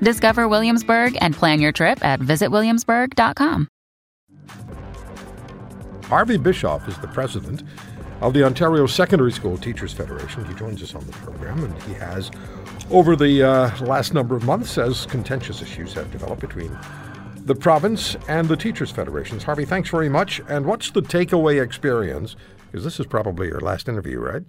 Discover Williamsburg and plan your trip at visitwilliamsburg.com. Harvey Bischof is the president of the Ontario Secondary School Teachers Federation. He joins us on the program, and he has, over the uh, last number of months, as contentious issues have developed between the province and the Teachers Federations. Harvey, thanks very much. And what's the takeaway experience? Because this is probably your last interview, right?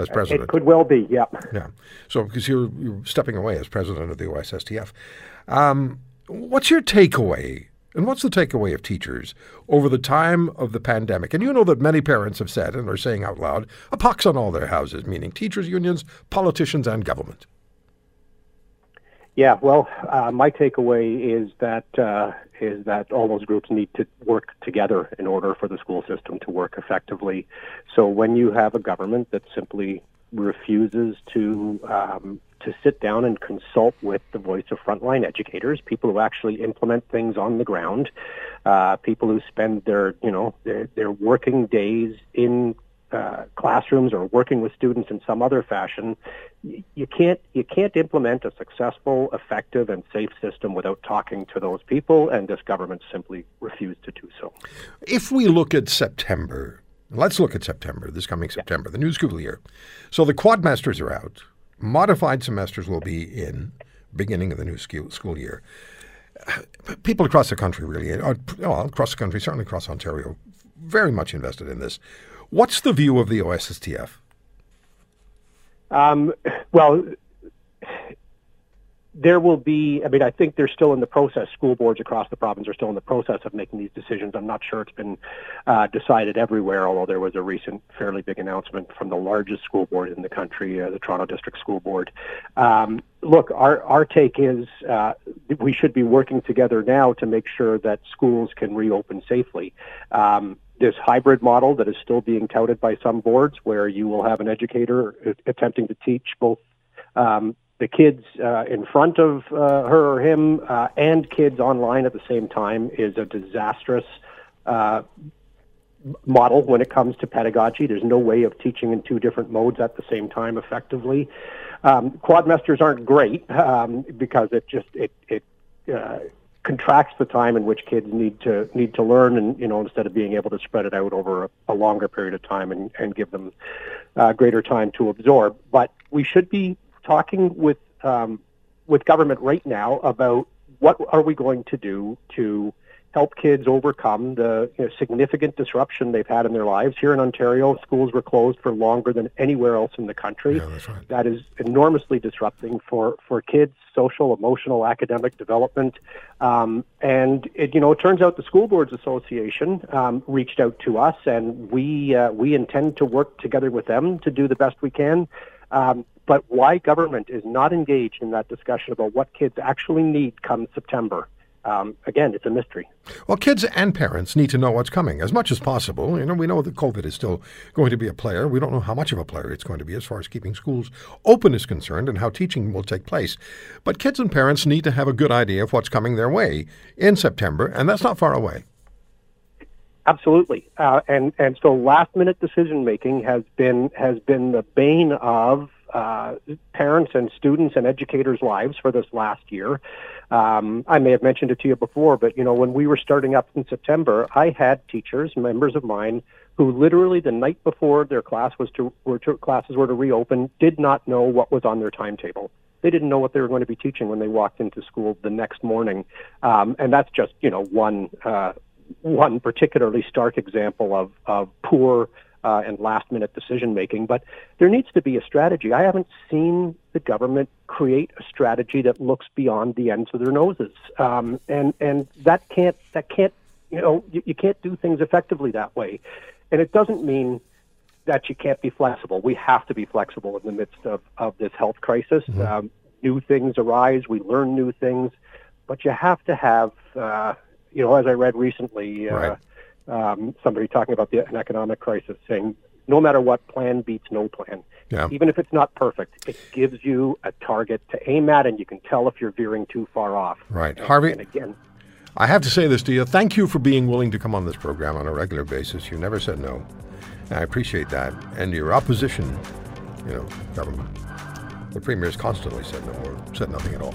As president. It could well be, yep. Yeah. So, because you're, you're stepping away as president of the OSSTF. Um, what's your takeaway and what's the takeaway of teachers over the time of the pandemic? And you know that many parents have said and are saying out loud, a pox on all their houses, meaning teachers' unions, politicians, and government. Yeah, well, uh, my takeaway is that uh, is that all those groups need to work together in order for the school system to work effectively. So when you have a government that simply refuses to um, to sit down and consult with the voice of frontline educators, people who actually implement things on the ground, uh, people who spend their you know their, their working days in uh, classrooms or working with students in some other fashion, you can't you can't implement a successful, effective, and safe system without talking to those people, and this government simply refused to do so. If we look at September, let's look at September, this coming September, yeah. the new school year. So the quadmesters are out. Modified semesters will be in beginning of the new school, school year. People across the country, really, uh, well, across the country, certainly across Ontario, very much invested in this. What's the view of the OSSTF? Um, well, there will be, I mean, I think they're still in the process. School boards across the province are still in the process of making these decisions. I'm not sure it's been uh, decided everywhere, although there was a recent fairly big announcement from the largest school board in the country, uh, the Toronto District School Board. Um, look, our, our take is uh, we should be working together now to make sure that schools can reopen safely. Um, this hybrid model that is still being touted by some boards, where you will have an educator attempting to teach both um, the kids uh, in front of uh, her or him uh, and kids online at the same time, is a disastrous uh, model when it comes to pedagogy. There's no way of teaching in two different modes at the same time effectively. Um, quadmesters aren't great um, because it just it it uh, contracts the time in which kids need to need to learn and you know instead of being able to spread it out over a, a longer period of time and, and give them uh, greater time to absorb. But we should be talking with um, with government right now about what are we going to do to help kids overcome the you know, significant disruption they've had in their lives. Here in Ontario, schools were closed for longer than anywhere else in the country. Yeah, right. That is enormously disrupting for, for kids' social, emotional, academic development. Um, and it, you know, it turns out the School Boards Association um, reached out to us, and we uh, we intend to work together with them to do the best we can. Um, but why government is not engaged in that discussion about what kids actually need come September um, again, it's a mystery. Well, kids and parents need to know what's coming as much as possible. You know, we know that COVID is still going to be a player. We don't know how much of a player it's going to be as far as keeping schools open is concerned and how teaching will take place. But kids and parents need to have a good idea of what's coming their way in September, and that's not far away. Absolutely, uh, and and so last minute decision making has been has been the bane of uh, parents and students and educators' lives for this last year. Um, I may have mentioned it to you before, but you know, when we were starting up in September, I had teachers, members of mine, who literally the night before their class was to, were to classes were to reopen, did not know what was on their timetable. They didn't know what they were going to be teaching when they walked into school the next morning, um, and that's just you know one uh, one particularly stark example of of poor uh, and last minute decision making. But there needs to be a strategy. I haven't seen the government create a strategy that looks beyond the ends of their noses, um, and and that can't that can't you know you, you can't do things effectively that way, and it doesn't mean that you can't be flexible. We have to be flexible in the midst of, of this health crisis. Mm-hmm. Um, new things arise, we learn new things, but you have to have, uh, you know, as I read recently, uh, Right. Um, somebody talking about the, an economic crisis saying, no matter what, plan beats no plan. Yeah. Even if it's not perfect, it gives you a target to aim at, and you can tell if you're veering too far off. Right. And- Harvey, And again, I have to say this to you. Thank you for being willing to come on this program on a regular basis. You never said no. And I appreciate that. And your opposition, you know, government. The premier's constantly said no or said nothing at all.